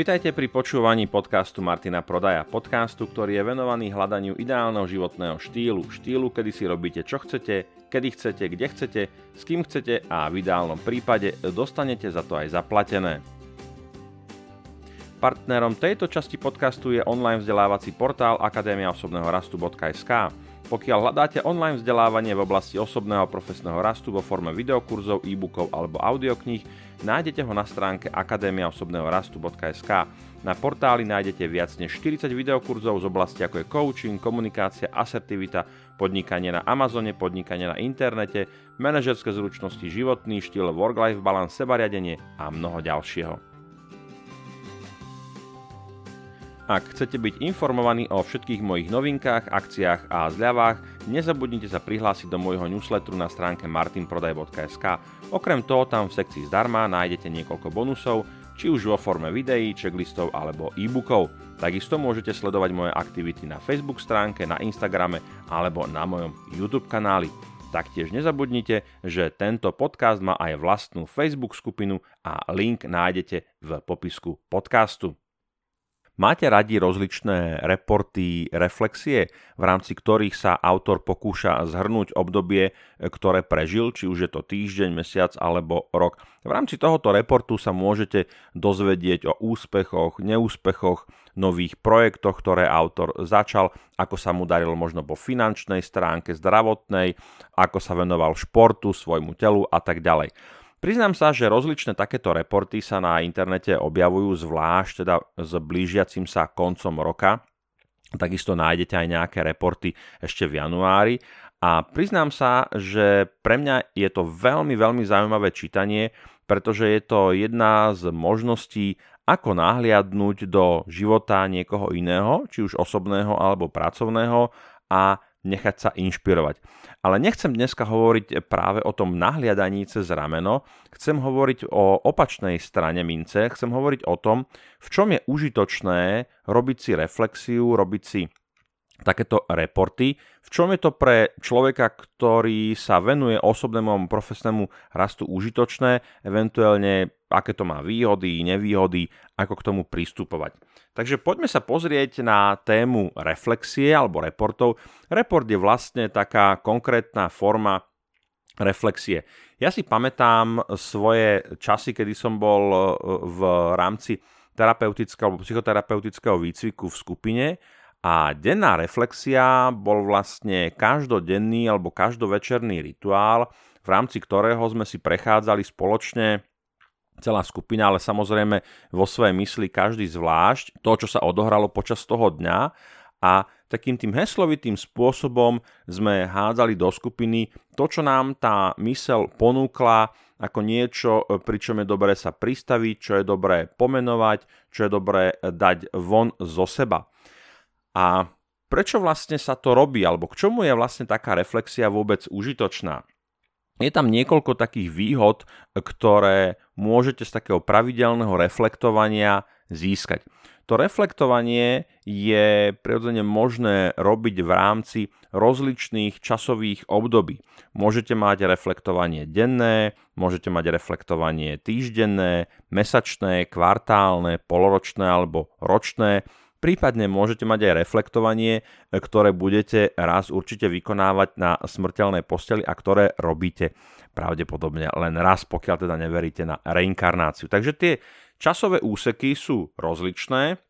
Vitajte pri počúvaní podcastu Martina Prodaja, podcastu, ktorý je venovaný hľadaniu ideálneho životného štýlu, štýlu, kedy si robíte čo chcete, kedy chcete, kde chcete, s kým chcete a v ideálnom prípade dostanete za to aj zaplatené. Partnerom tejto časti podcastu je online vzdelávací portál Akadémia osobného rastu.sk. Pokiaľ hľadáte online vzdelávanie v oblasti osobného profesného rastu vo forme videokurzov, e-bookov alebo audiokníh, nájdete ho na stránke akadémiaosobného rastu.sk. Na portáli nájdete viac než 40 videokurzov z oblasti ako je coaching, komunikácia, asertivita, podnikanie na Amazone, podnikanie na internete, manažerské zručnosti, životný štýl, work-life balance, sebariadenie a mnoho ďalšieho. Ak chcete byť informovaní o všetkých mojich novinkách, akciách a zľavách, nezabudnite sa prihlásiť do môjho newsletteru na stránke martinprodaj.sk. Okrem toho tam v sekcii zdarma nájdete niekoľko bonusov, či už vo forme videí, checklistov alebo e-bookov. Takisto môžete sledovať moje aktivity na Facebook stránke, na Instagrame alebo na mojom YouTube kanáli. Taktiež nezabudnite, že tento podcast má aj vlastnú Facebook skupinu a link nájdete v popisku podcastu. Máte radi rozličné reporty, reflexie, v rámci ktorých sa autor pokúša zhrnúť obdobie, ktoré prežil, či už je to týždeň, mesiac alebo rok. V rámci tohoto reportu sa môžete dozvedieť o úspechoch, neúspechoch, nových projektoch, ktoré autor začal, ako sa mu darilo možno po finančnej stránke, zdravotnej, ako sa venoval športu, svojmu telu a tak ďalej. Priznám sa, že rozličné takéto reporty sa na internete objavujú zvlášť teda s blížiacim sa koncom roka. Takisto nájdete aj nejaké reporty ešte v januári. A priznám sa, že pre mňa je to veľmi, veľmi zaujímavé čítanie, pretože je to jedna z možností, ako nahliadnúť do života niekoho iného, či už osobného alebo pracovného a nechať sa inšpirovať. Ale nechcem dneska hovoriť práve o tom nahliadaní cez rameno, chcem hovoriť o opačnej strane mince, chcem hovoriť o tom, v čom je užitočné robiť si reflexiu, robiť si takéto reporty. V čom je to pre človeka, ktorý sa venuje osobnému profesnému rastu užitočné, eventuálne aké to má výhody, nevýhody, ako k tomu pristupovať. Takže poďme sa pozrieť na tému reflexie alebo reportov. Report je vlastne taká konkrétna forma reflexie. Ja si pamätám svoje časy, kedy som bol e, v rámci terapeutického alebo psychoterapeutického výcviku v skupine a denná reflexia bol vlastne každodenný alebo každovečerný rituál, v rámci ktorého sme si prechádzali spoločne celá skupina, ale samozrejme vo svojej mysli každý zvlášť to, čo sa odohralo počas toho dňa a takým tým heslovitým spôsobom sme hádzali do skupiny to, čo nám tá mysel ponúkla ako niečo, pričom je dobré sa pristaviť, čo je dobré pomenovať, čo je dobré dať von zo seba. A prečo vlastne sa to robí, alebo k čomu je vlastne taká reflexia vôbec užitočná? je tam niekoľko takých výhod, ktoré môžete z takého pravidelného reflektovania získať. To reflektovanie je prirodzene možné robiť v rámci rozličných časových období. Môžete mať reflektovanie denné, môžete mať reflektovanie týždenné, mesačné, kvartálne, poloročné alebo ročné Prípadne môžete mať aj reflektovanie, ktoré budete raz určite vykonávať na smrteľnej posteli a ktoré robíte pravdepodobne len raz, pokiaľ teda neveríte na reinkarnáciu. Takže tie časové úseky sú rozličné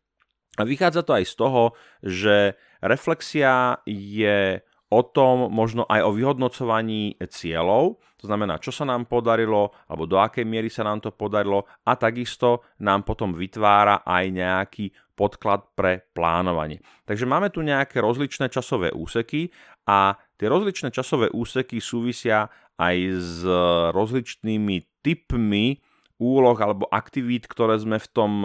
a vychádza to aj z toho, že reflexia je o tom, možno aj o vyhodnocovaní cieľov, to znamená, čo sa nám podarilo, alebo do akej miery sa nám to podarilo a takisto nám potom vytvára aj nejaký podklad pre plánovanie. Takže máme tu nejaké rozličné časové úseky a tie rozličné časové úseky súvisia aj s rozličnými typmi úloh alebo aktivít, ktoré sme v tom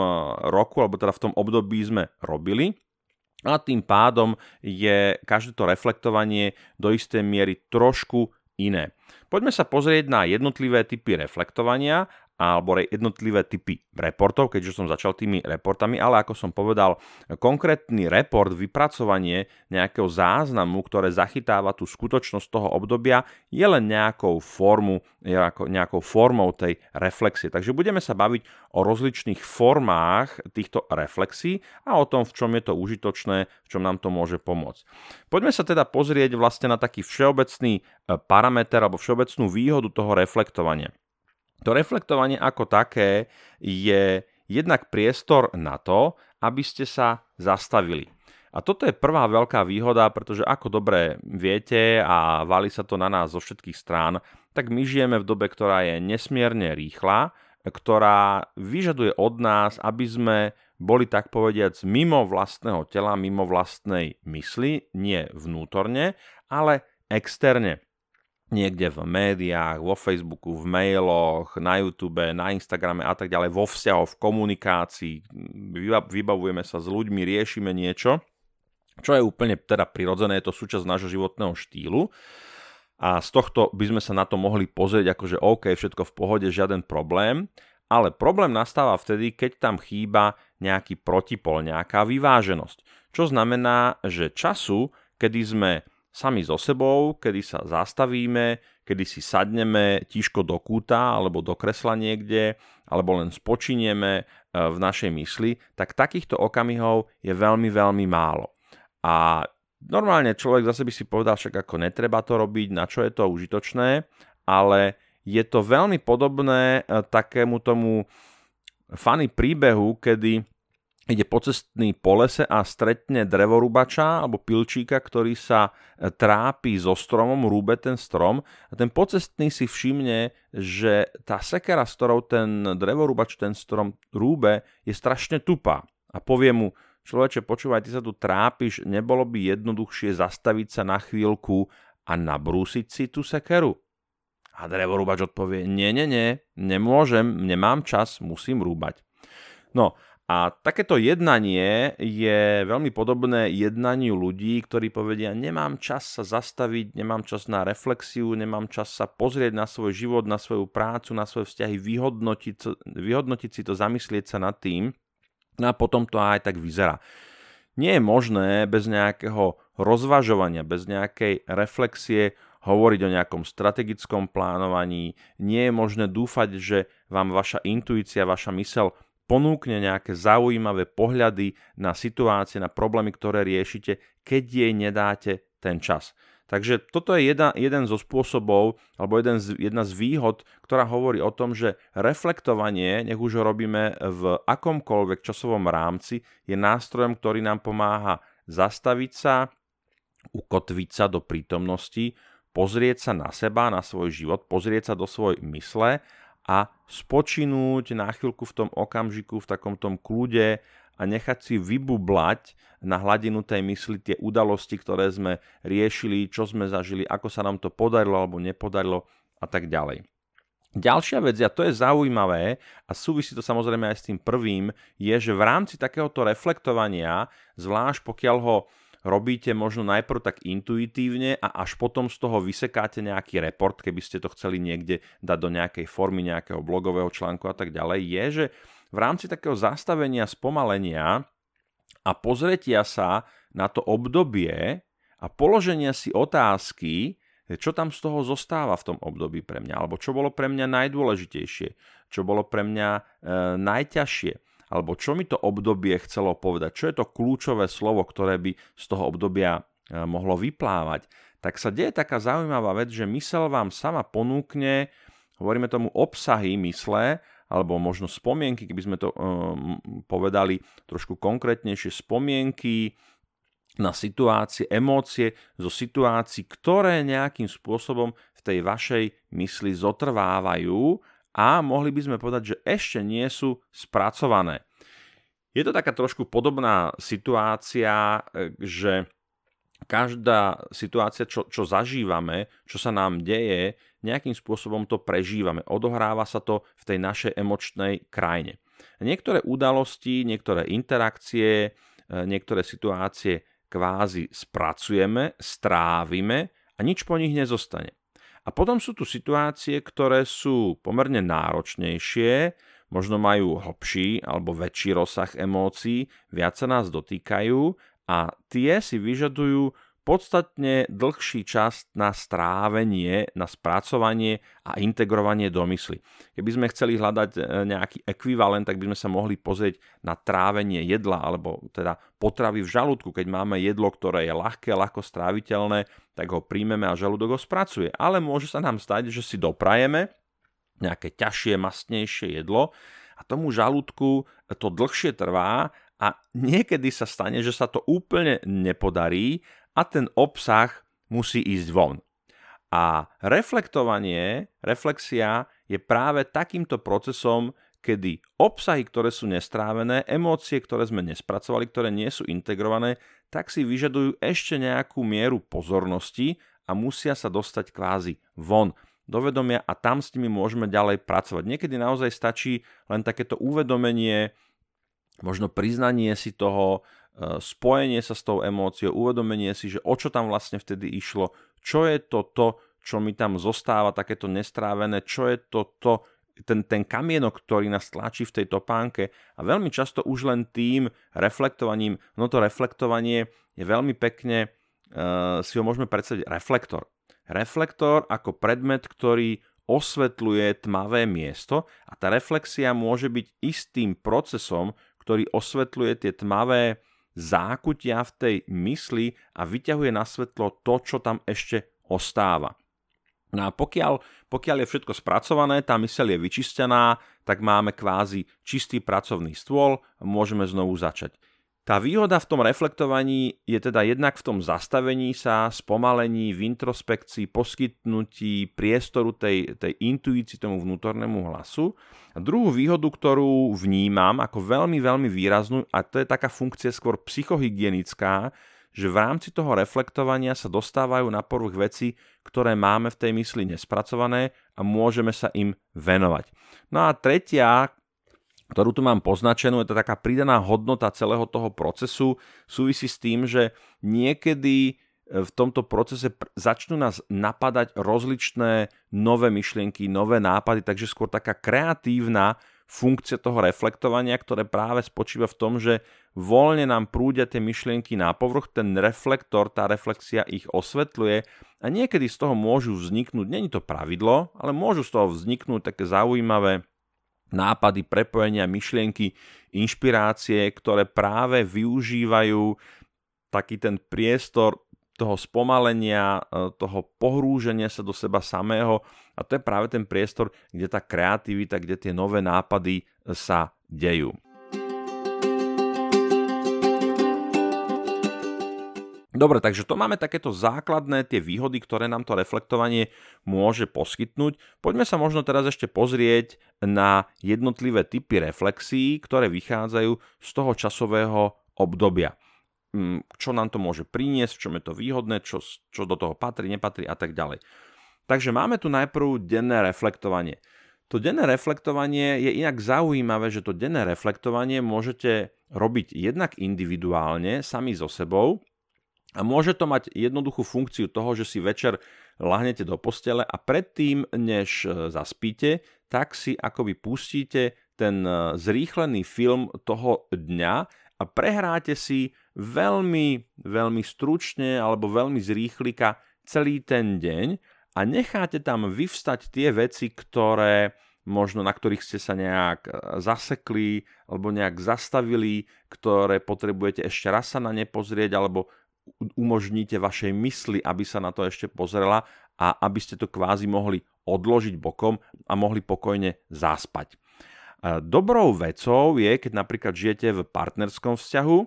roku alebo teda v tom období sme robili a tým pádom je každé to reflektovanie do istej miery trošku iné. Poďme sa pozrieť na jednotlivé typy reflektovania alebo jednotlivé typy reportov, keďže som začal tými reportami, ale ako som povedal, konkrétny report, vypracovanie nejakého záznamu, ktoré zachytáva tú skutočnosť toho obdobia, je len nejakou, formu, nejakou formou tej reflexie. Takže budeme sa baviť o rozličných formách týchto reflexí a o tom, v čom je to užitočné, v čom nám to môže pomôcť. Poďme sa teda pozrieť vlastne na taký všeobecný e, parameter alebo všeobecnú výhodu toho reflektovania. To reflektovanie ako také je jednak priestor na to, aby ste sa zastavili. A toto je prvá veľká výhoda, pretože ako dobre viete a valí sa to na nás zo všetkých strán, tak my žijeme v dobe, ktorá je nesmierne rýchla, ktorá vyžaduje od nás, aby sme boli tak povediac mimo vlastného tela, mimo vlastnej mysli, nie vnútorne, ale externe niekde v médiách, vo Facebooku, v mailoch, na YouTube, na Instagrame a tak ďalej, vo vzťahoch, v komunikácii, vybavujeme sa s ľuďmi, riešime niečo, čo je úplne teda prirodzené, je to súčasť nášho životného štýlu. A z tohto by sme sa na to mohli pozrieť ako, že OK, všetko v pohode, žiaden problém. Ale problém nastáva vtedy, keď tam chýba nejaký protipol, nejaká vyváženosť. Čo znamená, že času, kedy sme sami so sebou, kedy sa zastavíme, kedy si sadneme tiško do kúta alebo do kresla niekde, alebo len spočinieme e, v našej mysli, tak takýchto okamihov je veľmi, veľmi málo. A normálne človek zase by si povedal, však ako netreba to robiť, na čo je to užitočné, ale je to veľmi podobné e, takému tomu funny príbehu, kedy ide po cestný po lese a stretne drevorúbača alebo pilčíka, ktorý sa e, trápi so stromom, rúbe ten strom a ten pocestný si všimne, že tá sekera, s ktorou ten drevorúbač ten strom rúbe, je strašne tupá a povie mu, človeče, počúvaj, ty sa tu trápiš, nebolo by jednoduchšie zastaviť sa na chvíľku a nabrúsiť si tú sekeru? A drevorúbač odpovie, nie, nie, nie, nemôžem, nemám čas, musím rúbať. No a takéto jednanie je veľmi podobné jednaniu ľudí, ktorí povedia, nemám čas sa zastaviť, nemám čas na reflexiu, nemám čas sa pozrieť na svoj život, na svoju prácu, na svoje vzťahy, vyhodnotiť, vyhodnotiť si to, zamyslieť sa nad tým. No a potom to aj tak vyzerá. Nie je možné bez nejakého rozvažovania, bez nejakej reflexie hovoriť o nejakom strategickom plánovaní. Nie je možné dúfať, že vám vaša intuícia, vaša mysel ponúkne nejaké zaujímavé pohľady na situácie, na problémy, ktoré riešite, keď jej nedáte ten čas. Takže toto je jedna, jeden zo spôsobov, alebo jeden z, jedna z výhod, ktorá hovorí o tom, že reflektovanie, nech už ho robíme v akomkoľvek časovom rámci, je nástrojom, ktorý nám pomáha zastaviť sa, ukotviť sa do prítomnosti, pozrieť sa na seba, na svoj život, pozrieť sa do svojej mysle a spočinúť na chvíľku v tom okamžiku, v takom tom kľude a nechať si vybublať na hladinu tej mysli tie udalosti, ktoré sme riešili, čo sme zažili, ako sa nám to podarilo alebo nepodarilo a tak ďalej. Ďalšia vec, a to je zaujímavé a súvisí to samozrejme aj s tým prvým, je, že v rámci takéhoto reflektovania, zvlášť pokiaľ ho robíte možno najprv tak intuitívne a až potom z toho vysekáte nejaký report, keby ste to chceli niekde dať do nejakej formy nejakého blogového článku a tak ďalej, je, že v rámci takého zastavenia, spomalenia a pozretia sa na to obdobie a položenia si otázky, čo tam z toho zostáva v tom období pre mňa, alebo čo bolo pre mňa najdôležitejšie, čo bolo pre mňa e, najťažšie alebo čo mi to obdobie chcelo povedať, čo je to kľúčové slovo, ktoré by z toho obdobia e, mohlo vyplávať, tak sa deje taká zaujímavá vec, že mysel vám sama ponúkne, hovoríme tomu obsahy mysle, alebo možno spomienky, keby sme to um, povedali trošku konkrétnejšie, spomienky na situácie, emócie zo situácií, ktoré nejakým spôsobom v tej vašej mysli zotrvávajú a mohli by sme povedať, že ešte nie sú spracované. Je to taká trošku podobná situácia, e, že každá situácia, čo, čo zažívame, čo sa nám deje, nejakým spôsobom to prežívame. Odohráva sa to v tej našej emočnej krajine. Niektoré udalosti, niektoré interakcie, e, niektoré situácie kvázi spracujeme, strávime a nič po nich nezostane. A potom sú tu situácie, ktoré sú pomerne náročnejšie, možno majú hlbší alebo väčší rozsah emócií, viac sa nás dotýkajú a tie si vyžadujú podstatne dlhší čas na strávenie, na spracovanie a integrovanie do mysli. Keby sme chceli hľadať e, nejaký ekvivalent, tak by sme sa mohli pozrieť na trávenie jedla alebo teda potravy v žalúdku. Keď máme jedlo, ktoré je ľahké, ľahko stráviteľné, tak ho príjmeme a žalúdok ho spracuje. Ale môže sa nám stať, že si doprajeme nejaké ťažšie, mastnejšie jedlo a tomu žalúdku to dlhšie trvá a niekedy sa stane, že sa to úplne nepodarí a ten obsah musí ísť von. A reflektovanie, reflexia je práve takýmto procesom, kedy obsahy, ktoré sú nestrávené, emócie, ktoré sme nespracovali, ktoré nie sú integrované, tak si vyžadujú ešte nejakú mieru pozornosti a musia sa dostať kvázi von do vedomia a tam s nimi môžeme ďalej pracovať. Niekedy naozaj stačí len takéto uvedomenie, možno priznanie si toho, spojenie sa s tou emóciou, uvedomenie si, že o čo tam vlastne vtedy išlo, čo je to to, čo mi tam zostáva, takéto nestrávené, čo je to to, ten, ten kamienok, ktorý nás tlačí v tej topánke a veľmi často už len tým reflektovaním, no to reflektovanie je veľmi pekne, uh, si ho môžeme predstaviť, reflektor. Reflektor ako predmet, ktorý osvetľuje tmavé miesto a tá reflexia môže byť istým procesom, ktorý osvetľuje tie tmavé zákutia v tej mysli a vyťahuje na svetlo to, čo tam ešte ostáva. No a pokiaľ, pokiaľ je všetko spracované, tá myseľ je vyčistená, tak máme kvázi čistý pracovný stôl môžeme znovu začať. Tá výhoda v tom reflektovaní je teda jednak v tom zastavení sa, spomalení, v introspekcii, poskytnutí priestoru tej, tej intuícii tomu vnútornému hlasu. A druhú výhodu, ktorú vnímam ako veľmi, veľmi výraznú, a to je taká funkcia skôr psychohygienická, že v rámci toho reflektovania sa dostávajú na povrch veci, ktoré máme v tej mysli nespracované a môžeme sa im venovať. No a tretia, ktorú tu mám poznačenú, je to taká pridaná hodnota celého toho procesu, súvisí s tým, že niekedy e, v tomto procese začnú nás napadať rozličné nové myšlienky, nové nápady, takže skôr taká kreatívna funkcia toho reflektovania, ktoré práve spočíva v tom, že voľne nám prúdia tie myšlienky na povrch, ten reflektor, tá reflexia ich osvetľuje a niekedy z toho môžu vzniknúť, není to pravidlo, ale môžu z toho vzniknúť také zaujímavé nápady, prepojenia, myšlienky, inšpirácie, ktoré práve využívajú taký ten priestor toho spomalenia, e, toho pohrúženia sa do seba samého a to je práve ten priestor, kde tá kreativita, kde tie nové nápady sa dejú. Dobre, takže to máme takéto základné tie výhody, ktoré nám to reflektovanie môže poskytnúť. Poďme sa možno teraz ešte pozrieť na jednotlivé typy reflexí, ktoré vychádzajú z toho časového obdobia. Mm, čo nám to môže priniesť, v čom je to výhodné, čo, čo do toho patrí, nepatrí a tak ďalej. Takže máme tu najprv denné reflektovanie. To denné reflektovanie je inak zaujímavé, že to denné reflektovanie môžete robiť jednak individuálne, sami so sebou, a môže to mať jednoduchú funkciu toho, že si večer lahnete do postele a predtým, než e, zaspíte, tak si akoby pustíte ten e, zrýchlený film toho dňa a prehráte si veľmi, veľmi stručne alebo veľmi zrýchlika celý ten deň a necháte tam vyvstať tie veci, ktoré možno na ktorých ste sa nejak e, zasekli alebo nejak zastavili, ktoré potrebujete ešte raz sa na ne pozrieť alebo umožníte vašej mysli, aby sa na to ešte pozrela a aby ste to kvázi mohli odložiť bokom a mohli pokojne zaspať. Dobrou vecou je, keď napríklad žijete v partnerskom vzťahu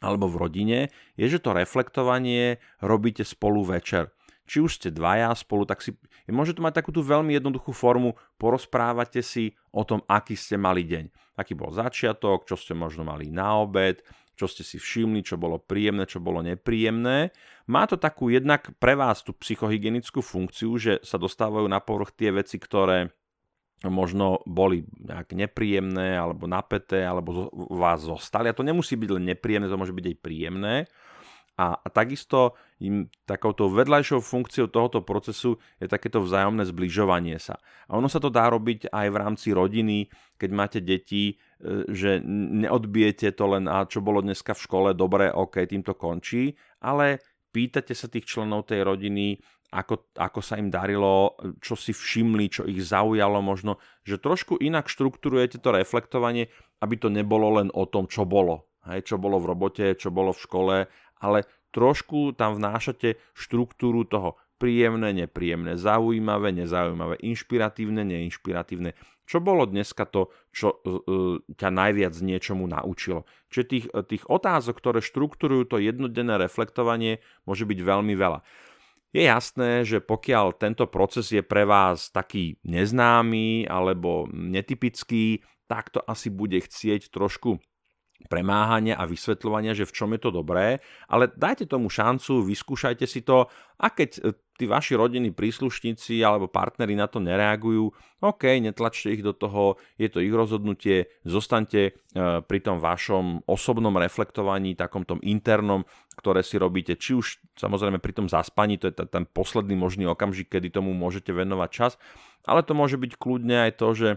alebo v rodine, je, že to reflektovanie robíte spolu večer. Či už ste dvaja spolu, tak si môže to mať takúto veľmi jednoduchú formu, porozprávate si o tom, aký ste mali deň. Aký bol začiatok, čo ste možno mali na obed, čo ste si všimli, čo bolo príjemné, čo bolo nepríjemné. Má to takú jednak pre vás tú psychohygienickú funkciu, že sa dostávajú na povrch tie veci, ktoré možno boli nejak nepríjemné alebo napäté alebo vás zostali. A to nemusí byť len nepríjemné, to môže byť aj príjemné. A, a takisto im takouto vedľajšou funkciou tohoto procesu je takéto vzájomné zbližovanie sa. A ono sa to dá robiť aj v rámci rodiny, keď máte deti, že neodbijete to len, a čo bolo dneska v škole, dobre, ok, týmto končí, ale pýtate sa tých členov tej rodiny, ako, ako sa im darilo, čo si všimli, čo ich zaujalo možno, že trošku inak štruktúrujete to reflektovanie, aby to nebolo len o tom, čo bolo. Hej, čo bolo v robote, čo bolo v škole, ale trošku tam vnášate štruktúru toho príjemné, nepríjemné, zaujímavé, nezaujímavé, inšpiratívne, neinšpiratívne. Čo bolo dneska to, čo uh, ťa najviac niečomu naučilo? Čiže tých, tých otázok, ktoré štruktúrujú to jednodenné reflektovanie, môže byť veľmi veľa. Je jasné, že pokiaľ tento proces je pre vás taký neznámy alebo netypický, tak to asi bude chcieť trošku premáhania a vysvetľovania, že v čom je to dobré, ale dajte tomu šancu, vyskúšajte si to a keď e, tí vaši rodinní príslušníci alebo partneri na to nereagujú, OK, netlačte ich do toho, je to ich rozhodnutie, zostaňte e, pri tom vašom osobnom reflektovaní, takom tom internom, ktoré si robíte, či už samozrejme pri tom zaspaní, to je ten posledný možný okamžik, kedy tomu môžete venovať čas, ale to môže byť kľudne aj to, že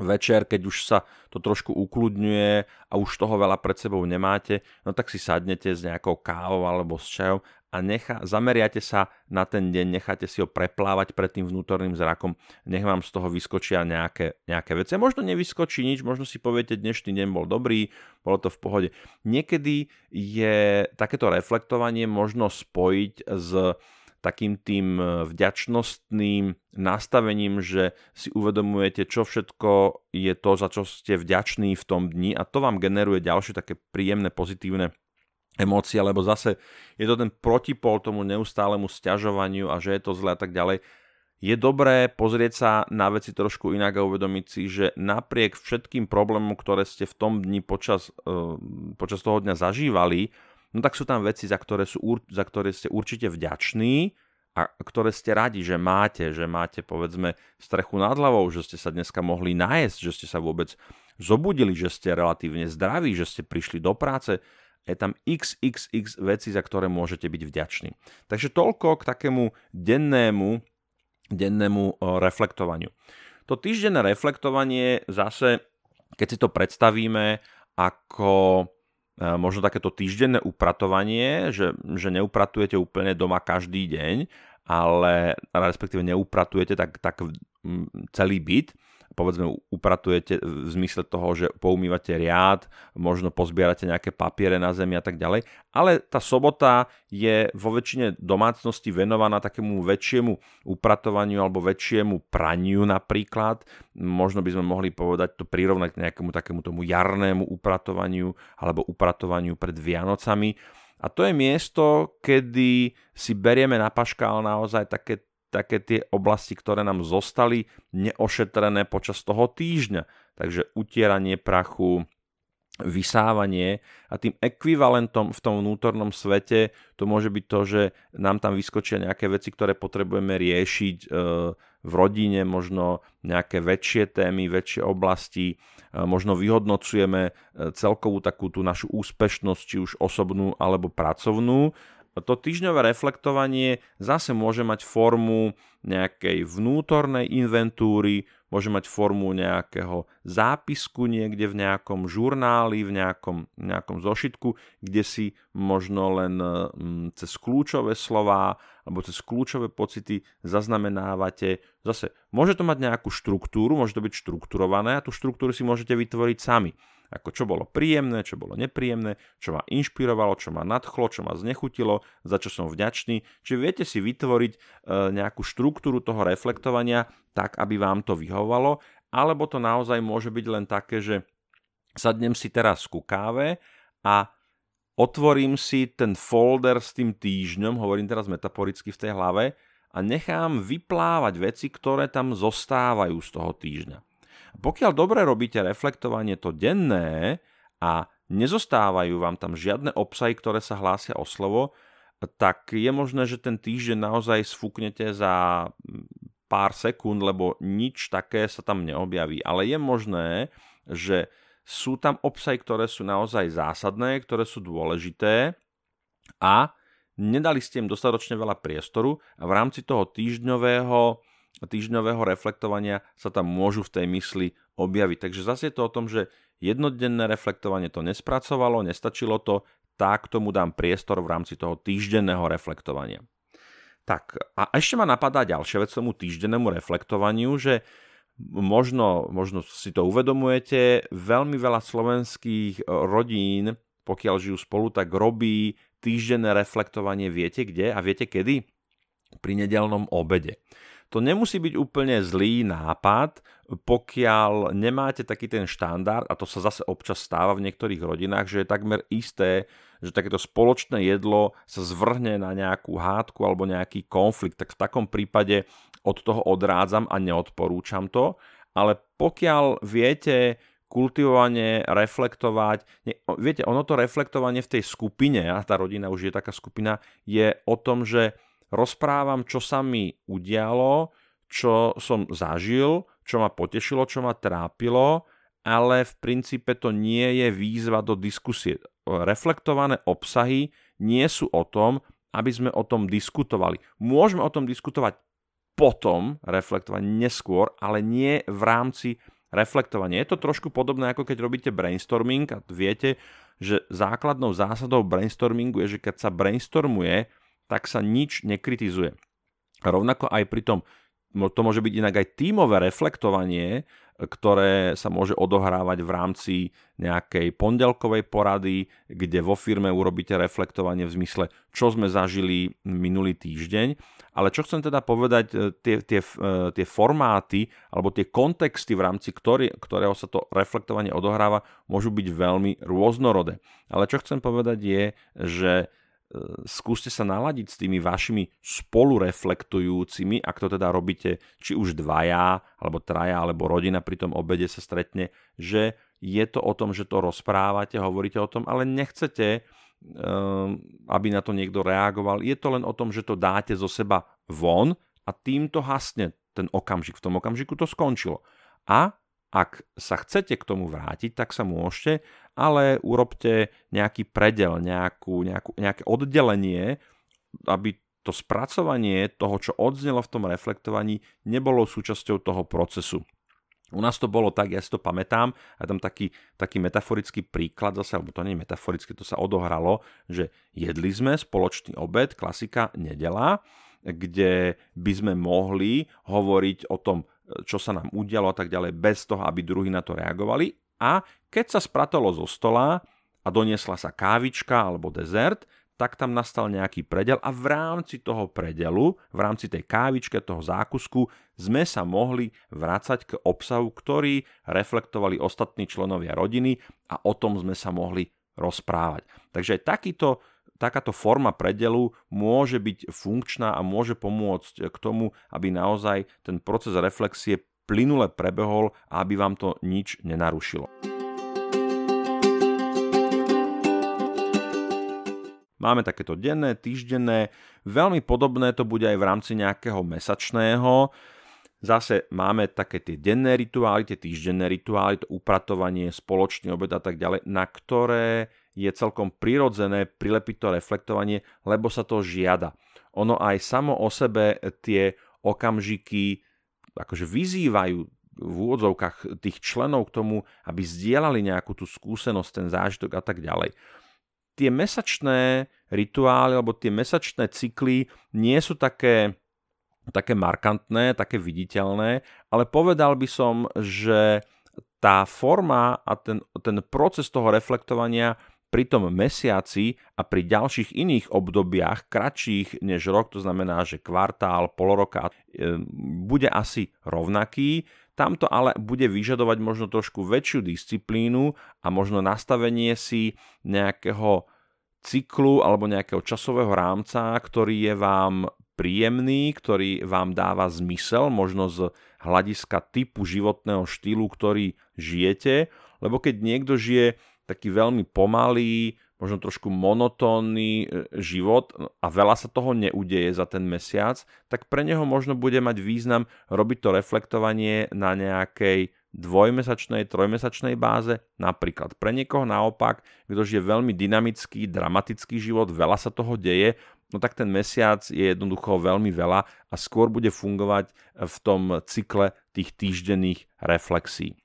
večer, keď už sa to trošku ukludňuje a už toho veľa pred sebou nemáte, no tak si sadnete s nejakou kávou alebo s čajom a nechá, zameriate sa na ten deň, necháte si ho preplávať pred tým vnútorným zrakom, nech vám z toho vyskočia nejaké, nejaké veci. A možno nevyskočí nič, možno si poviete, dnešný deň bol dobrý, bolo to v pohode. Niekedy je takéto reflektovanie možno spojiť s takým tým e, vďačnostným nastavením, že si uvedomujete, čo všetko je to, za čo ste vďační v tom dni a to vám generuje ďalšie také príjemné, pozitívne emócie, lebo zase je to ten protipol tomu neustálemu sťažovaniu a že je to zle a tak ďalej. Je dobré pozrieť sa na veci trošku inak a uvedomiť si, že napriek všetkým problémom, ktoré ste v tom dni počas, uh, počas toho dňa zažívali, no tak sú tam veci, za ktoré, sú, za ktoré ste určite vďační a ktoré ste radi, že máte, že máte povedzme strechu nad hlavou, že ste sa dneska mohli nájsť, že ste sa vôbec zobudili, že ste relatívne zdraví, že ste prišli do práce. Je tam xxx veci, za ktoré môžete byť vďační. Takže toľko k takému dennému, dennému reflektovaniu. To týždenné reflektovanie zase, keď si to predstavíme ako možno takéto týždenné upratovanie, že, že neupratujete úplne doma každý deň, ale respektíve neupratujete tak, tak celý byt, povedzme upratujete v zmysle toho, že poumývate riad, možno pozbierate nejaké papiere na zemi a tak ďalej, ale tá sobota je vo väčšine domácnosti venovaná takému väčšiemu upratovaniu alebo väčšiemu praniu napríklad. Možno by sme mohli povedať to prirovnať k nejakému takému tomu jarnému upratovaniu alebo upratovaniu pred Vianocami. A to je miesto, kedy si berieme na paškál naozaj také také tie oblasti, ktoré nám zostali neošetrené počas toho týždňa. Takže utieranie prachu, vysávanie a tým ekvivalentom v tom vnútornom svete to môže byť to, že nám tam vyskočia nejaké veci, ktoré potrebujeme riešiť e, v rodine, možno nejaké väčšie témy, väčšie oblasti, e, možno vyhodnocujeme e, celkovú takú tú našu úspešnosť, či už osobnú alebo pracovnú to týždňové reflektovanie zase môže mať formu nejakej vnútornej inventúry, môže mať formu nejakého zápisku niekde v nejakom žurnáli, v nejakom, nejakom zošitku, kde si možno len mm, cez kľúčové slova alebo cez kľúčové pocity zaznamenávate. Zase môže to mať nejakú štruktúru, môže to byť štrukturované a tú štruktúru si môžete vytvoriť sami ako čo bolo príjemné, čo bolo nepríjemné, čo ma inšpirovalo, čo ma nadchlo, čo ma znechutilo, za čo som vďačný. Čiže viete si vytvoriť e, nejakú štruktúru toho reflektovania tak, aby vám to vyhovalo, alebo to naozaj môže byť len také, že sadnem si teraz ku káve a otvorím si ten folder s tým týždňom, hovorím teraz metaforicky v tej hlave, a nechám vyplávať veci, ktoré tam zostávajú z toho týždňa. Pokiaľ dobre robíte reflektovanie to denné a nezostávajú vám tam žiadne obsahy, ktoré sa hlásia o slovo, tak je možné, že ten týždeň naozaj sfúknete za pár sekúnd, lebo nič také sa tam neobjaví. Ale je možné, že sú tam obsahy, ktoré sú naozaj zásadné, ktoré sú dôležité a nedali ste im dostatočne veľa priestoru a v rámci toho týždňového, týždňového reflektovania sa tam môžu v tej mysli objaviť. Takže zase je to o tom, že jednodenné reflektovanie to nespracovalo, nestačilo to, tak tomu dám priestor v rámci toho týždenného reflektovania. Tak a ešte ma napadá ďalšia vec tomu týždennému reflektovaniu, že možno, možno si to uvedomujete, veľmi veľa slovenských rodín, pokiaľ žijú spolu, tak robí týždenné reflektovanie viete kde a viete kedy? Pri nedelnom obede. To nemusí byť úplne zlý nápad, pokiaľ nemáte taký ten štandard, a to sa zase občas stáva v niektorých rodinách, že je takmer isté, že takéto spoločné jedlo sa zvrhne na nejakú hádku alebo nejaký konflikt, tak v takom prípade od toho odrádzam a neodporúčam to. Ale pokiaľ viete kultivovanie, reflektovať. Viete, ono to reflektovanie v tej skupine, a tá rodina už je taká skupina, je o tom, že rozprávam, čo sa mi udialo, čo som zažil, čo ma potešilo, čo ma trápilo, ale v princípe to nie je výzva do diskusie. Reflektované obsahy nie sú o tom, aby sme o tom diskutovali. Môžeme o tom diskutovať potom, reflektovať neskôr, ale nie v rámci reflektovanie. Je to trošku podobné, ako keď robíte brainstorming a viete, že základnou zásadou brainstormingu je, že keď sa brainstormuje, tak sa nič nekritizuje. Rovnako aj pri tom, to môže byť inak aj tímové reflektovanie, ktoré sa môže odohrávať v rámci nejakej pondelkovej porady, kde vo firme urobíte reflektovanie v zmysle, čo sme zažili minulý týždeň. Ale čo chcem teda povedať, e, tie, tie, e, tie formáty alebo tie kontexty, v rámci ktorý, ktorého sa to reflektovanie odohráva, môžu byť veľmi rôznorodé. Ale čo chcem povedať je, že skúste sa naladiť s tými vašimi spolureflektujúcimi, ak to teda robíte, či už dvaja, alebo traja, alebo rodina pri tom obede sa stretne, že je to o tom, že to rozprávate, hovoríte o tom, ale nechcete, ehm, aby na to niekto reagoval. Je to len o tom, že to dáte zo seba von a týmto hasne ten okamžik. V tom okamžiku to skončilo. A ak sa chcete k tomu vrátiť, tak sa môžete, ale urobte nejaký predel, nejakú, nejakú, nejaké oddelenie, aby to spracovanie toho, čo odznelo v tom reflektovaní, nebolo súčasťou toho procesu. U nás to bolo tak, ja si to pamätám, a tam taký, taký metaforický príklad zase, alebo to nie je metaforicky, to sa odohralo, že jedli sme spoločný obed, klasika nedela, kde by sme mohli hovoriť o tom čo sa nám udialo a tak ďalej, bez toho, aby druhí na to reagovali. A keď sa spratalo zo stola a doniesla sa kávička alebo dezert, tak tam nastal nejaký predel a v rámci toho predelu, v rámci tej kávičke, toho zákusku, sme sa mohli vrácať k obsahu, ktorý reflektovali ostatní členovia rodiny a o tom sme sa mohli rozprávať. Takže aj takýto takáto forma predelu môže byť funkčná a môže pomôcť k tomu, aby naozaj ten proces reflexie plynule prebehol a aby vám to nič nenarušilo. Máme takéto denné, týždenné, veľmi podobné to bude aj v rámci nejakého mesačného. Zase máme také tie denné rituály, tie týždenné rituály, to upratovanie, spoločný obed a tak ďalej, na ktoré je celkom prirodzené prilepiť to reflektovanie, lebo sa to žiada. Ono aj samo o sebe tie okamžiky akože vyzývajú v úvodzovkách tých členov k tomu, aby zdieľali nejakú tú skúsenosť, ten zážitok a tak ďalej. Tie mesačné rituály alebo tie mesačné cykly nie sú také, také markantné, také viditeľné, ale povedal by som, že tá forma a ten, ten proces toho reflektovania pri tom mesiaci a pri ďalších iných obdobiach, kratších než rok, to znamená, že kvartál, poloroka, e, bude asi rovnaký. Tamto ale bude vyžadovať možno trošku väčšiu disciplínu a možno nastavenie si nejakého cyklu alebo nejakého časového rámca, ktorý je vám príjemný, ktorý vám dáva zmysel, možno z hľadiska typu životného štýlu, ktorý žijete, lebo keď niekto žije taký veľmi pomalý, možno trošku monotónny e, život a veľa sa toho neudeje za ten mesiac, tak pre neho možno bude mať význam robiť to reflektovanie na nejakej dvojmesačnej, trojmesačnej báze, napríklad pre niekoho naopak, kto žije veľmi dynamický, dramatický život, veľa sa toho deje, no tak ten mesiac je jednoducho veľmi veľa a skôr bude fungovať v tom cykle tých týždenných reflexí.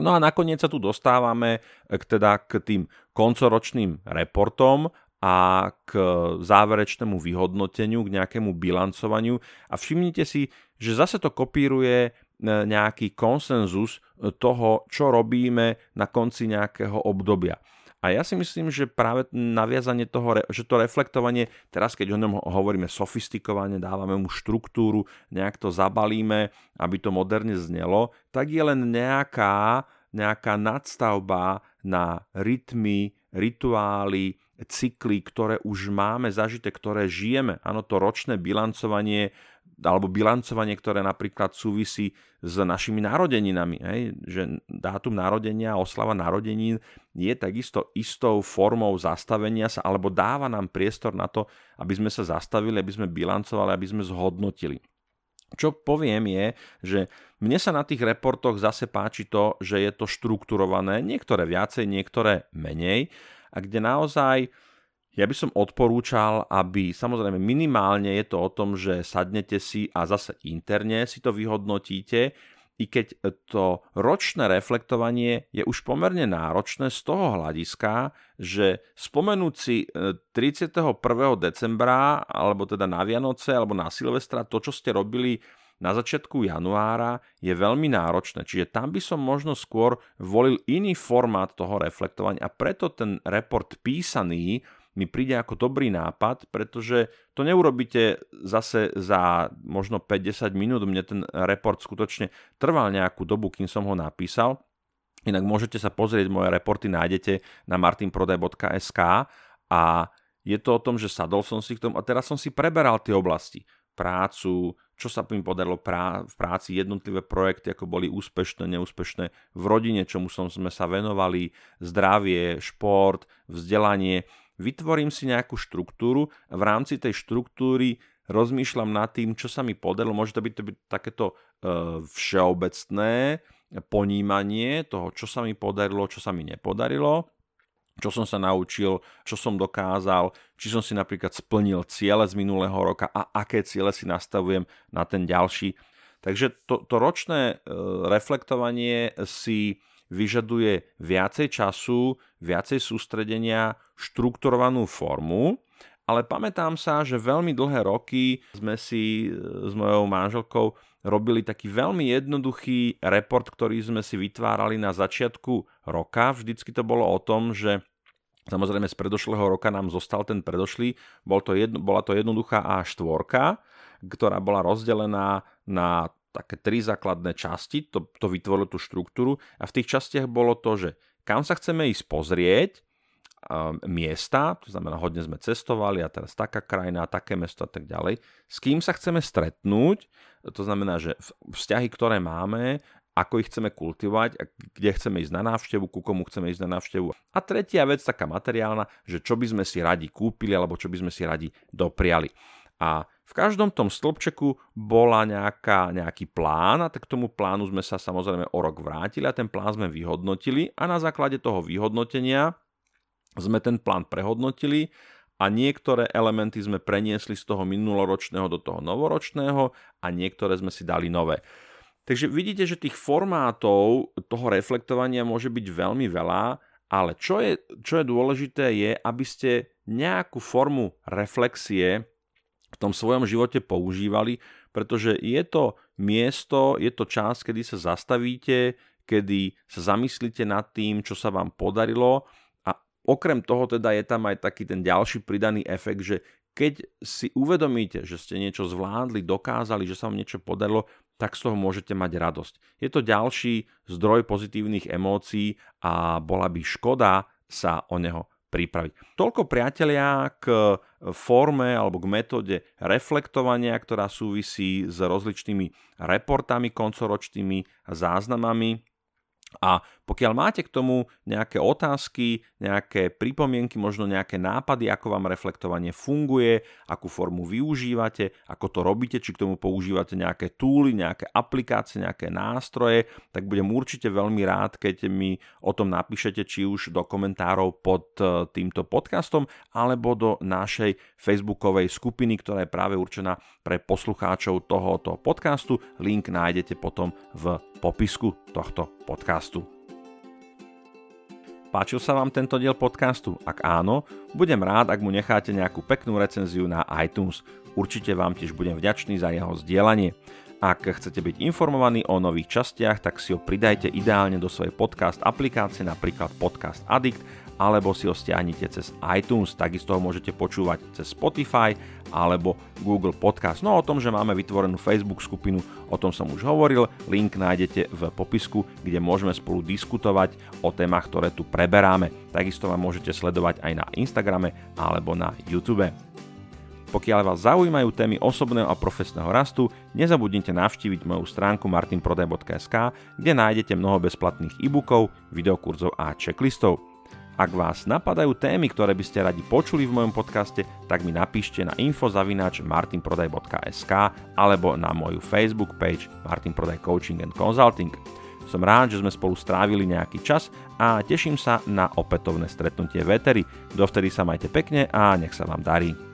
No a nakoniec sa tu dostávame k, teda k tým koncoročným reportom a k záverečnému vyhodnoteniu, k nejakému bilancovaniu a všimnite si, že zase to kopíruje nejaký konsenzus toho, čo robíme na konci nejakého obdobia. A ja si myslím, že práve naviazanie toho, že to reflektovanie, teraz keď o ňom hovoríme sofistikovane, dávame mu štruktúru, nejak to zabalíme, aby to moderne znelo, tak je len nejaká, nejaká nadstavba na rytmy, rituály, cykly, ktoré už máme zažité, ktoré žijeme. Áno, to ročné bilancovanie alebo bilancovanie, ktoré napríklad súvisí s našimi narodeninami. Hej? Že dátum narodenia oslava narodenín je takisto istou formou zastavenia sa, alebo dáva nám priestor na to, aby sme sa zastavili, aby sme bilancovali, aby sme zhodnotili. Čo poviem je, že mne sa na tých reportoch zase páči to, že je to štrukturované, niektoré viacej, niektoré menej, a kde naozaj ja by som odporúčal, aby samozrejme minimálne je to o tom, že sadnete si a zase interne si to vyhodnotíte, i keď to ročné reflektovanie je už pomerne náročné z toho hľadiska, že spomenúť si 31. E, decembra, alebo teda na Vianoce, alebo na Silvestra, to, čo ste robili na začiatku januára, je veľmi náročné. Čiže tam by som možno skôr volil iný formát toho reflektovania a preto ten report písaný mi príde ako dobrý nápad, pretože to neurobíte zase za možno 50 minút. Mne ten report skutočne trval nejakú dobu, kým som ho napísal. Inak môžete sa pozrieť, moje reporty nájdete na martinprodaj.sk a je to o tom, že sadol som si k tomu a teraz som si preberal tie oblasti. Prácu, čo sa mi podarilo prá- v práci, jednotlivé projekty, ako boli úspešné, neúspešné, v rodine, čomu som sme sa venovali, zdravie, šport, vzdelanie vytvorím si nejakú štruktúru a v rámci tej štruktúry rozmýšľam nad tým, čo sa mi podarilo. Môže to byť, to byť takéto uh, všeobecné ponímanie toho, čo sa mi podarilo, čo sa mi nepodarilo, čo som sa naučil, čo som dokázal, či som si napríklad splnil ciele z minulého roka a aké ciele si nastavujem na ten ďalší. Takže to, to ročné uh, reflektovanie si vyžaduje viacej času, viacej sústredenia, štrukturovanú formu, ale pamätám sa, že veľmi dlhé roky sme si e, s mojou manželkou robili taký veľmi jednoduchý report, ktorý sme si vytvárali na začiatku roka. Vždycky to bolo o tom, že Samozrejme z predošlého roka nám zostal ten predošlý, bol to jedno, bola to jednoduchá A4, ktorá bola rozdelená na také tri základné časti, to, to vytvorilo tú štruktúru a v tých častiach bolo to, že kam sa chceme ísť pozrieť, miesta, to znamená, hodne sme cestovali a teraz taká krajina, také mesto a tak ďalej. S kým sa chceme stretnúť, to znamená, že vzťahy, ktoré máme, ako ich chceme kultivovať, kde chceme ísť na návštevu, ku komu chceme ísť na návštevu. A tretia vec, taká materiálna, že čo by sme si radi kúpili alebo čo by sme si radi dopriali. A v každom tom stĺpčeku bola nejaká, nejaký plán a tak k tomu plánu sme sa samozrejme o rok vrátili a ten plán sme vyhodnotili a na základe toho vyhodnotenia sme ten plán prehodnotili a niektoré elementy sme preniesli z toho minuloročného do toho novoročného a niektoré sme si dali nové. Takže vidíte, že tých formátov toho reflektovania môže byť veľmi veľa, ale čo je, čo je dôležité je, aby ste nejakú formu reflexie v tom svojom živote používali, pretože je to miesto, je to čas, kedy sa zastavíte, kedy sa zamyslíte nad tým, čo sa vám podarilo a okrem toho teda je tam aj taký ten ďalší pridaný efekt, že keď si uvedomíte, že ste niečo zvládli, dokázali, že sa vám niečo podarilo, tak z toho môžete mať radosť. Je to ďalší zdroj pozitívnych emócií a bola by škoda sa o neho pripraviť. Toľko priatelia k forme alebo k metóde reflektovania, ktorá súvisí s rozličnými reportami koncoročnými záznamami. A pokiaľ máte k tomu nejaké otázky, nejaké pripomienky, možno nejaké nápady, ako vám reflektovanie funguje, akú formu využívate, ako to robíte, či k tomu používate nejaké túly, nejaké aplikácie, nejaké nástroje, tak budem určite veľmi rád, keď mi o tom napíšete, či už do komentárov pod e, týmto podcastom, alebo do našej facebookovej skupiny, ktorá je práve určená pre poslucháčov tohoto podcastu. Link nájdete potom v popisku tohto podcastu. Páčil sa vám tento diel podcastu? Ak áno, budem rád, ak mu necháte nejakú peknú recenziu na iTunes. Určite vám tiež budem vďačný za jeho zdieľanie. Ak chcete byť informovaní o nových častiach, tak si ho pridajte ideálne do svojej podcast aplikácie, napríklad Podcast Addict, alebo si ho stiahnite cez iTunes, takisto ho môžete počúvať cez Spotify alebo Google Podcast. No o tom, že máme vytvorenú Facebook skupinu, o tom som už hovoril, link nájdete v popisku, kde môžeme spolu diskutovať o témach, ktoré tu preberáme. Takisto vám môžete sledovať aj na Instagrame alebo na YouTube. Pokiaľ vás zaujímajú témy osobného a profesného rastu, nezabudnite navštíviť moju stránku martinprodaj.sk, kde nájdete mnoho bezplatných e-bookov, videokurzov a checklistov. Ak vás napadajú témy, ktoré by ste radi počuli v mojom podcaste, tak mi napíšte na info.martinprodaj.sk alebo na moju Facebook page Martin Prodaj Coaching and Consulting. Som rád, že sme spolu strávili nejaký čas a teším sa na opätovné stretnutie v Eteri. Dovtedy sa majte pekne a nech sa vám darí.